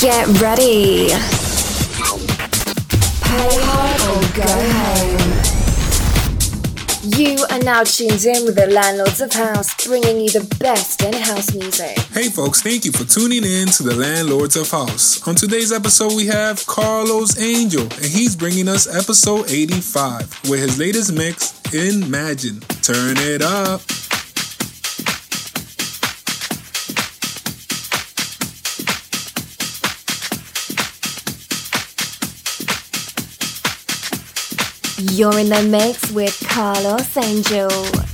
Get ready. Pay hard or go home. You are now tuned in with the Landlords of House, bringing you the best in house music. Hey folks, thank you for tuning in to the Landlords of House. On today's episode, we have Carlos Angel, and he's bringing us episode 85 with his latest mix, Imagine. Turn it up. You're in the mix with Carlos Angel.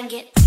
bang it.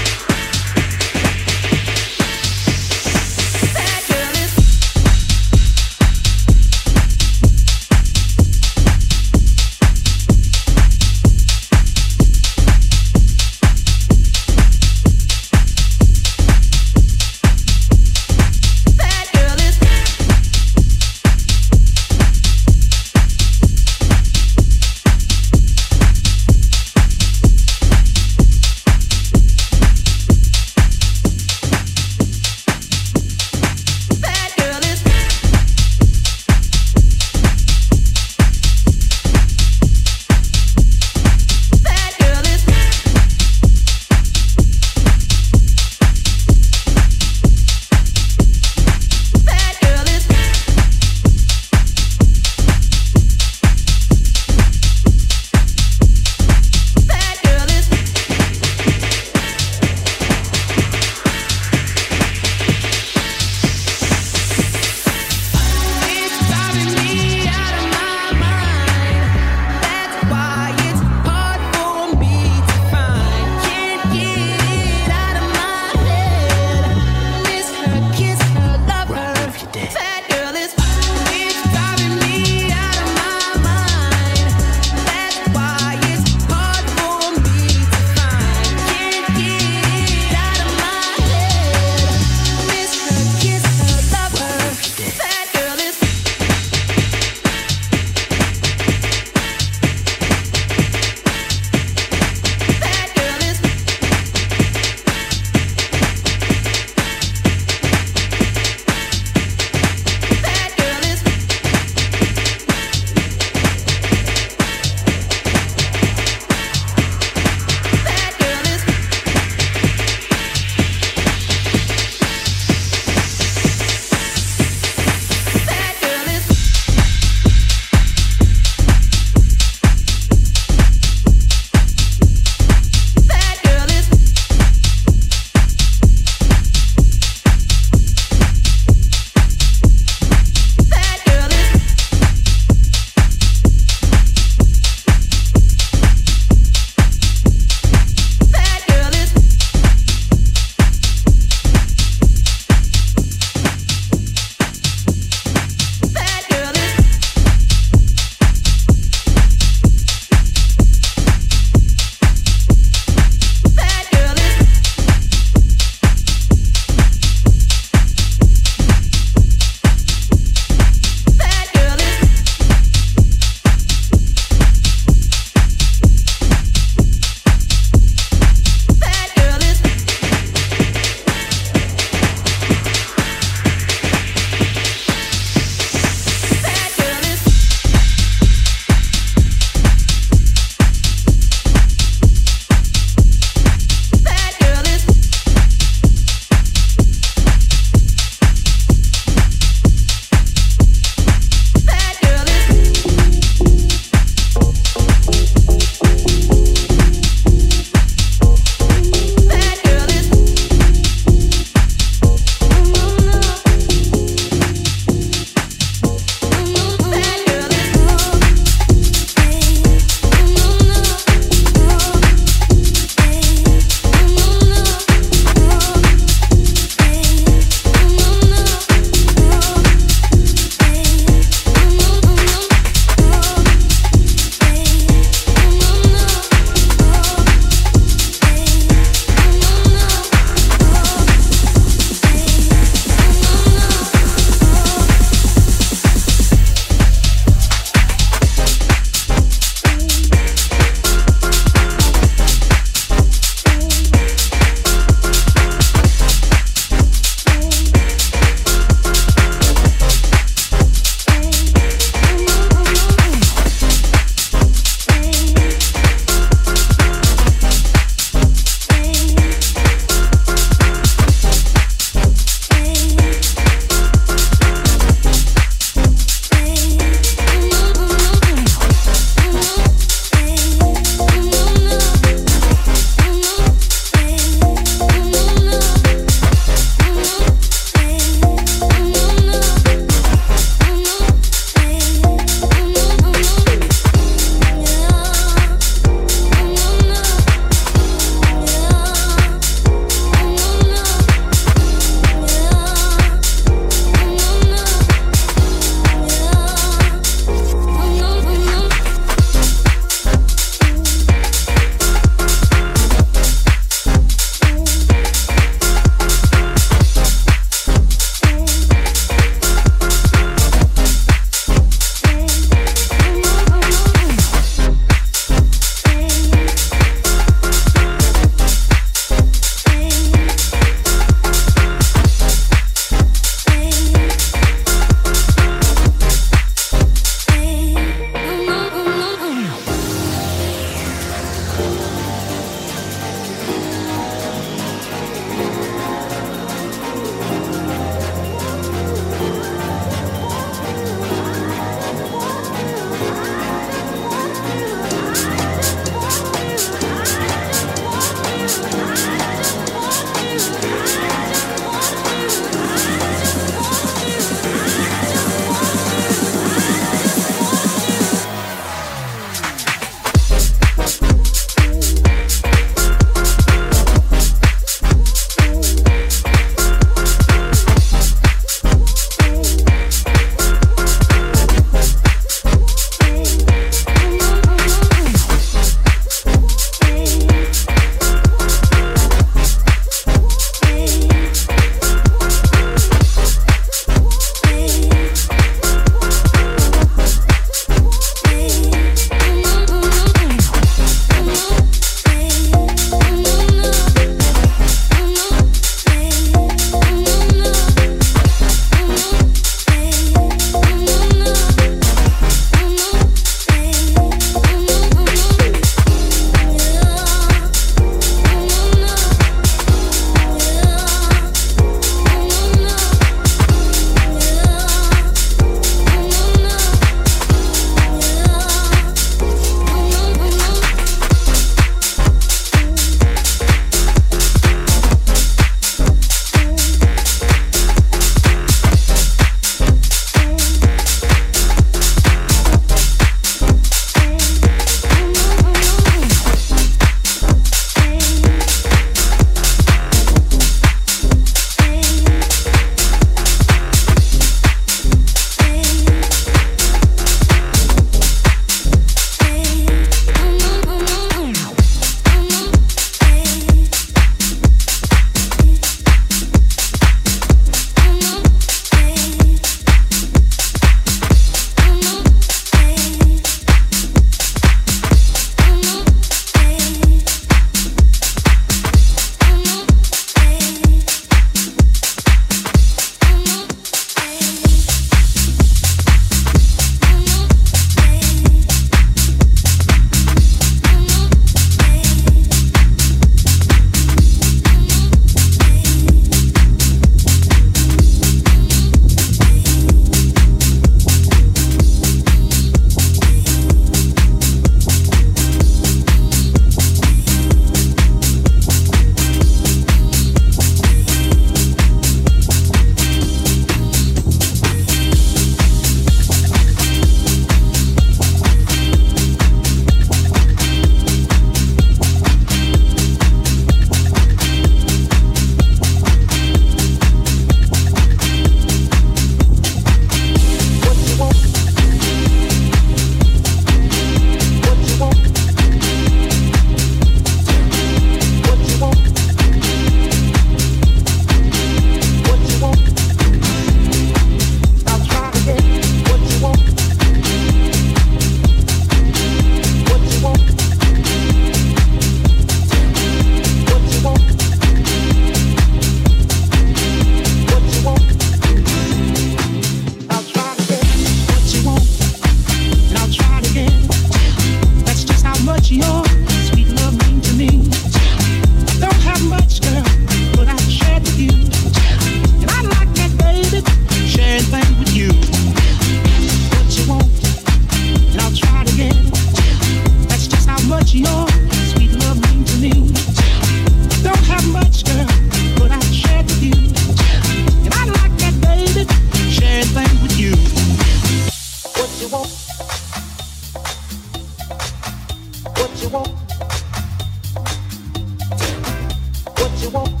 you want.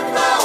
Bye.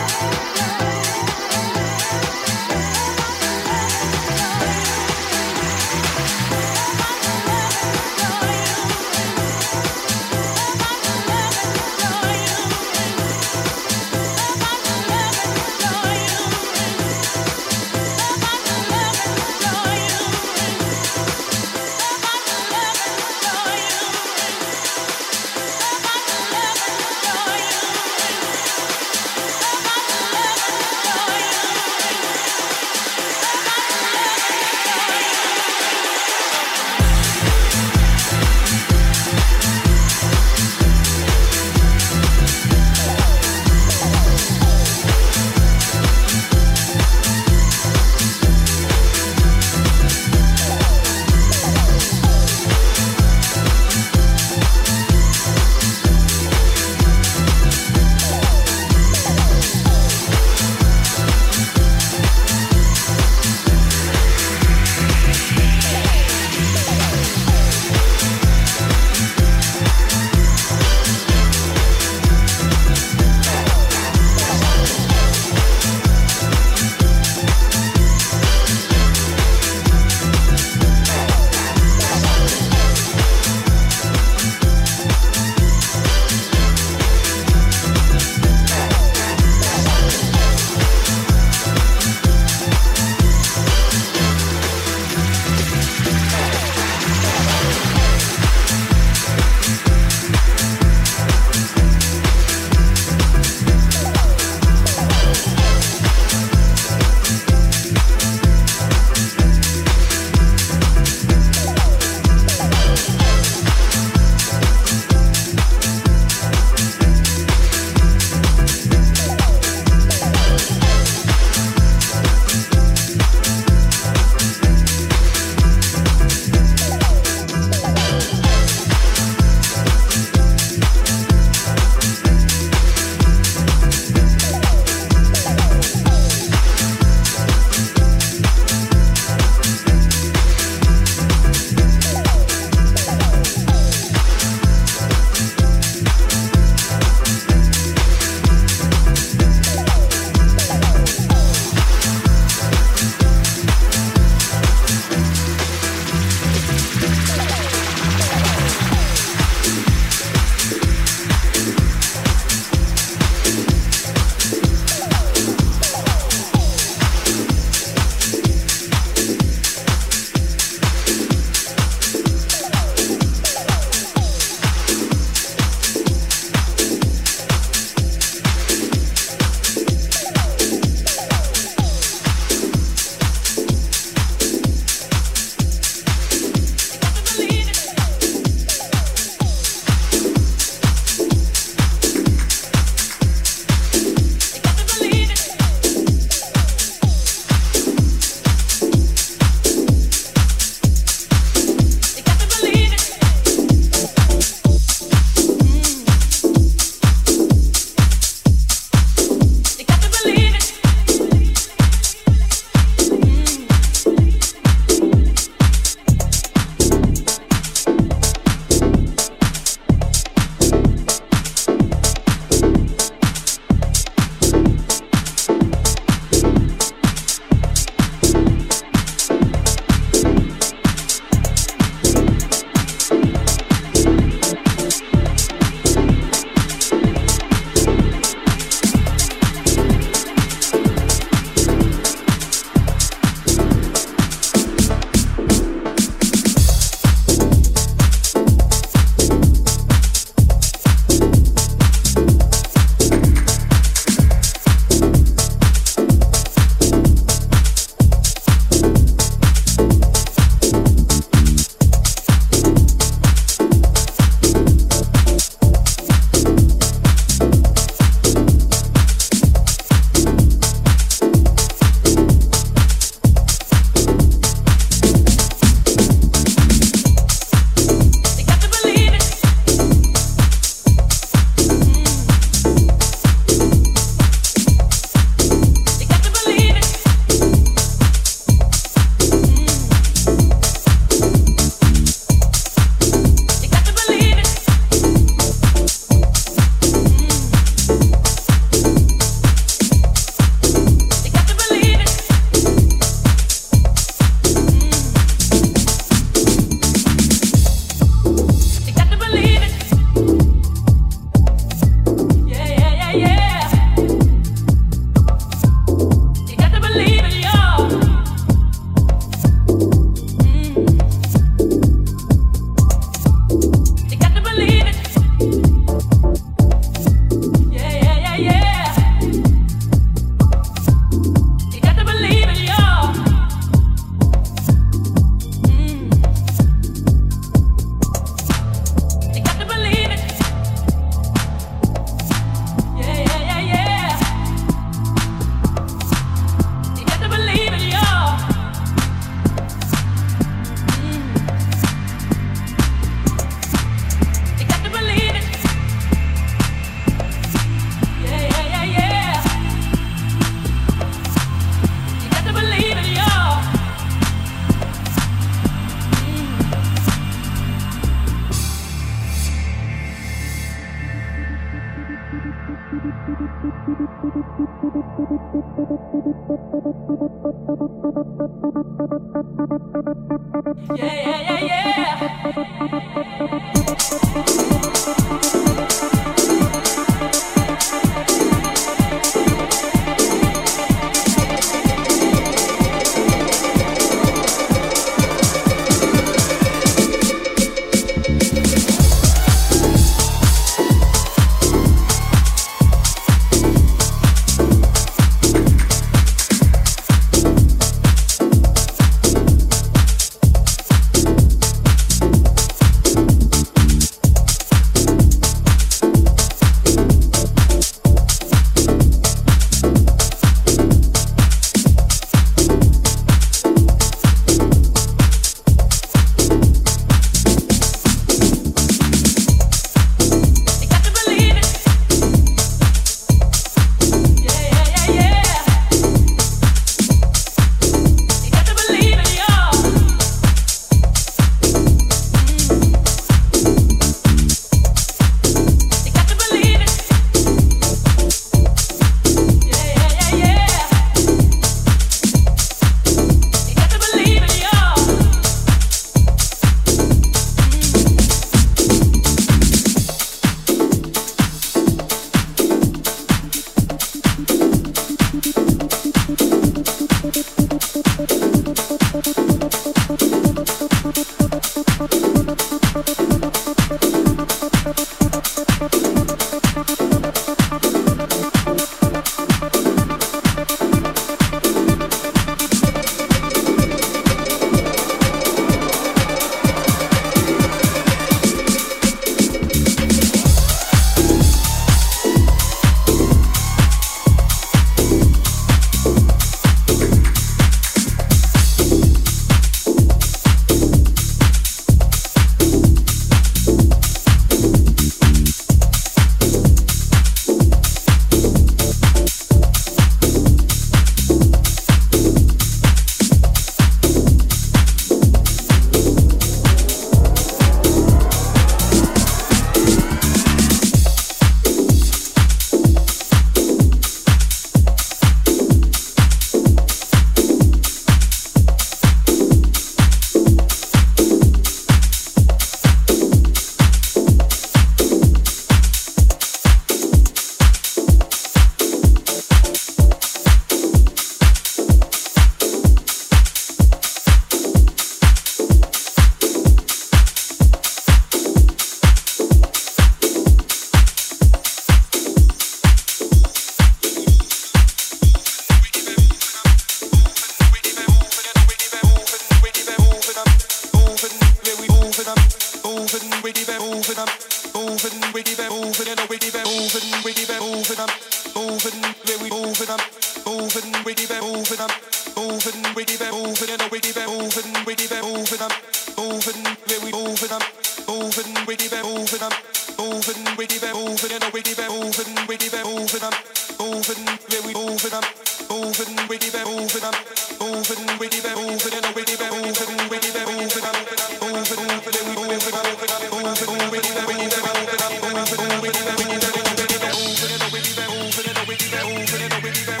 moving, we keep it moving, and we keep it moving, we keep it moving, I'm moving, we moving, I'm moving, we keep it moving, I'm moving, we keep it moving, and we keep it moving, we keep it moving, I'm moving, we moving, I'm moving, we keep it moving, I'm moving, we keep it moving, and we keep it moving, we keep it moving, I'm moving, we moving, I'm moving, we keep it moving, I'm moving, we keep it moving, and we keep it moving, and we keep it moving, and we keep it moving, and we keep it moving.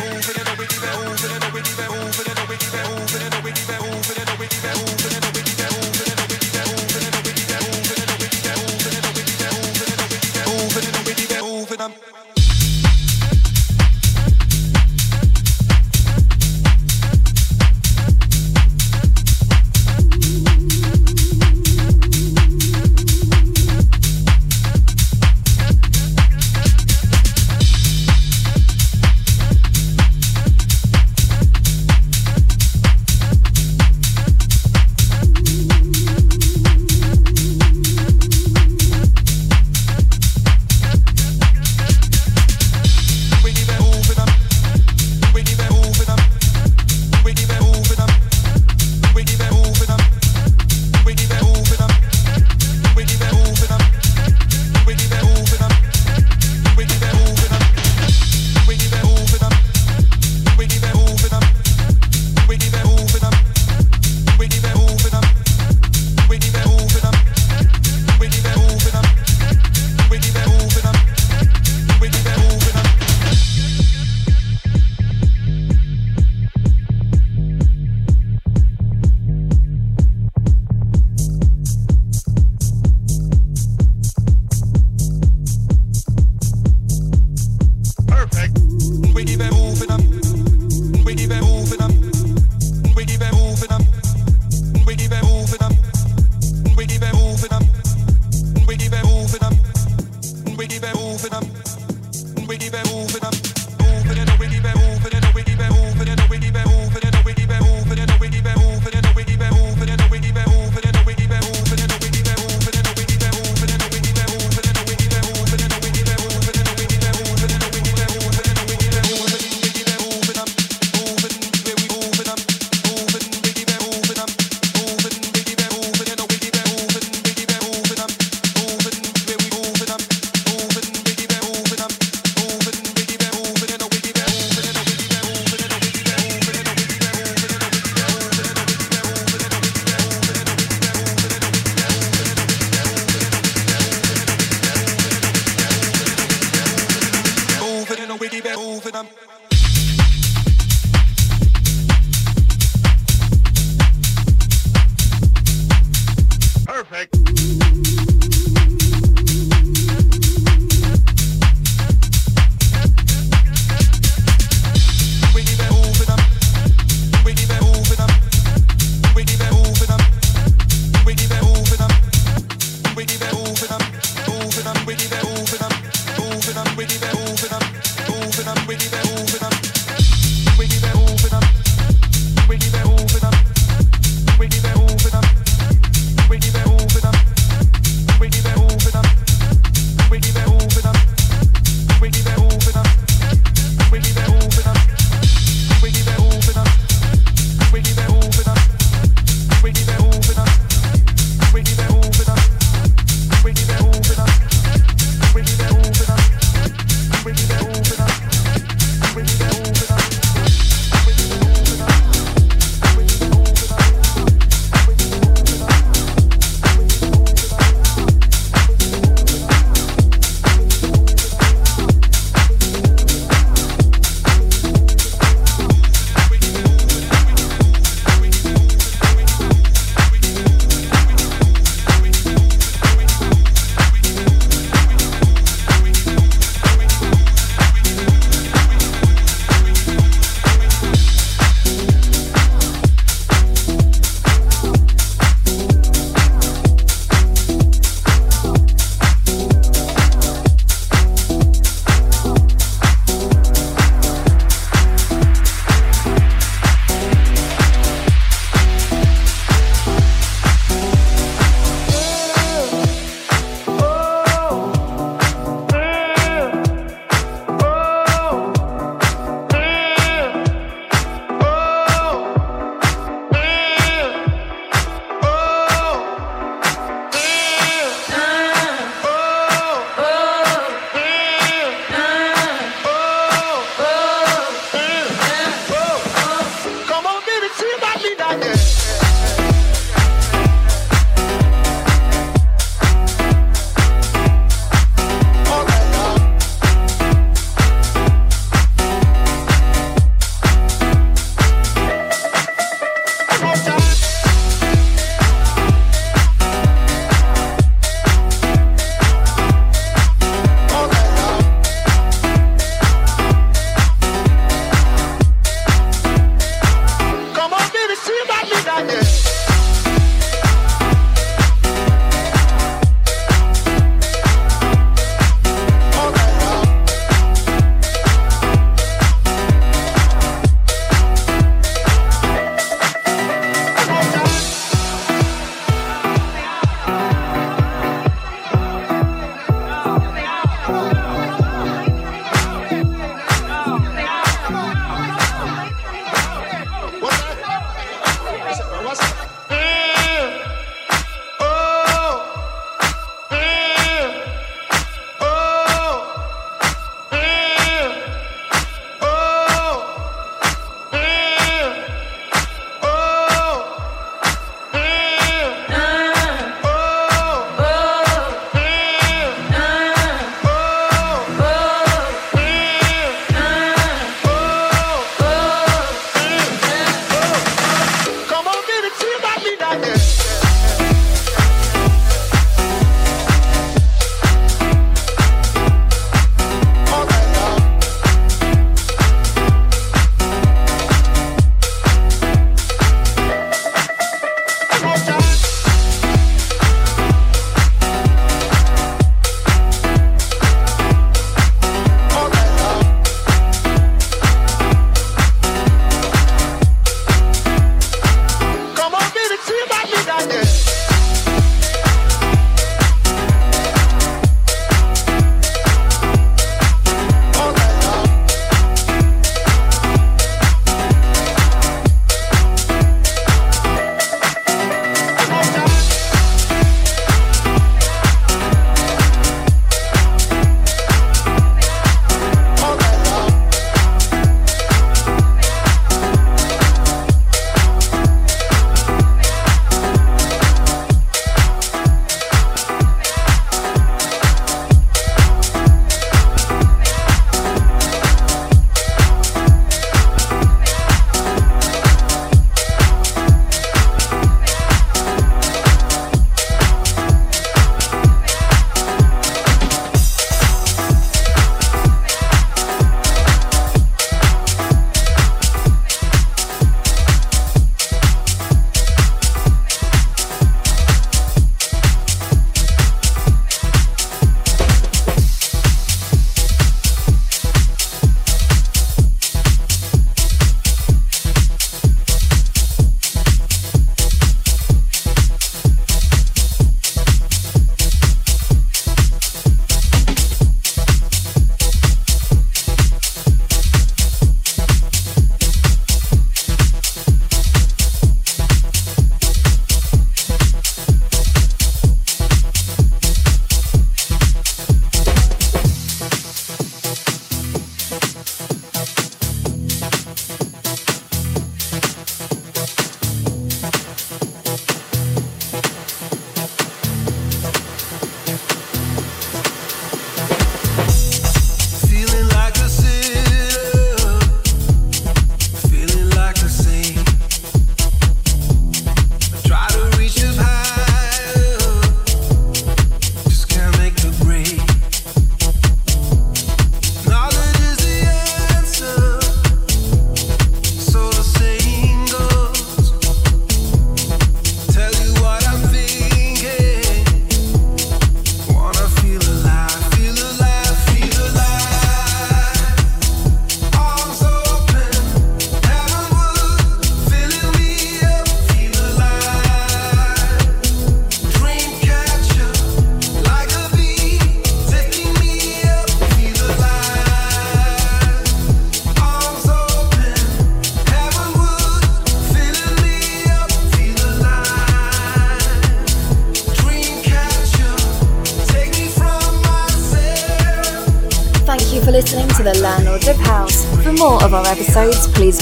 baby, moving. I'm